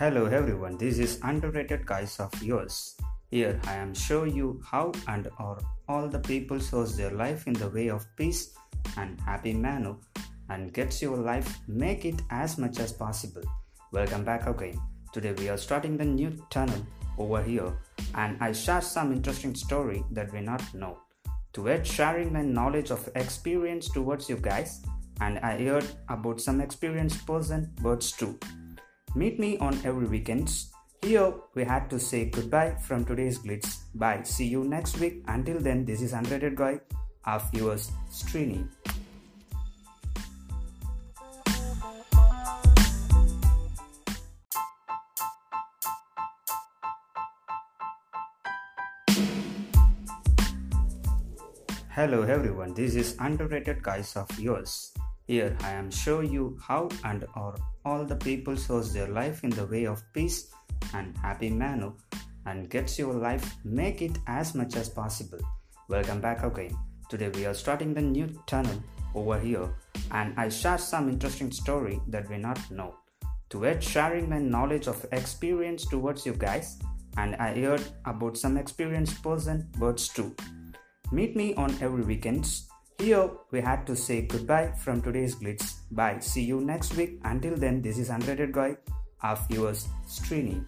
Hello everyone, this is underrated guys of yours. Here I am show you how and or all the people source their life in the way of peace and happy manner and gets your life make it as much as possible. Welcome back again. Today we are starting the new tunnel over here and I share some interesting story that we not know. To it sharing my knowledge of experience towards you guys and I heard about some experienced person words too. Meet me on every weekends. Here we had to say goodbye from today's glitz. Bye. See you next week. Until then, this is Unrated Guy of yours, Srini. Hello everyone, this is underrated guys of yours. Here I am show you how and or all the people source their life in the way of peace and happy manner and gets your life make it as much as possible. Welcome back again. Today we are starting the new tunnel over here and I share some interesting story that we not know. To it sharing my knowledge of experience towards you guys and I heard about some experienced person words too. Meet me on every weekends. Here we had to say goodbye from today's glitz. Bye. See you next week. Until then, this is Unrated Guy of yours, Srini.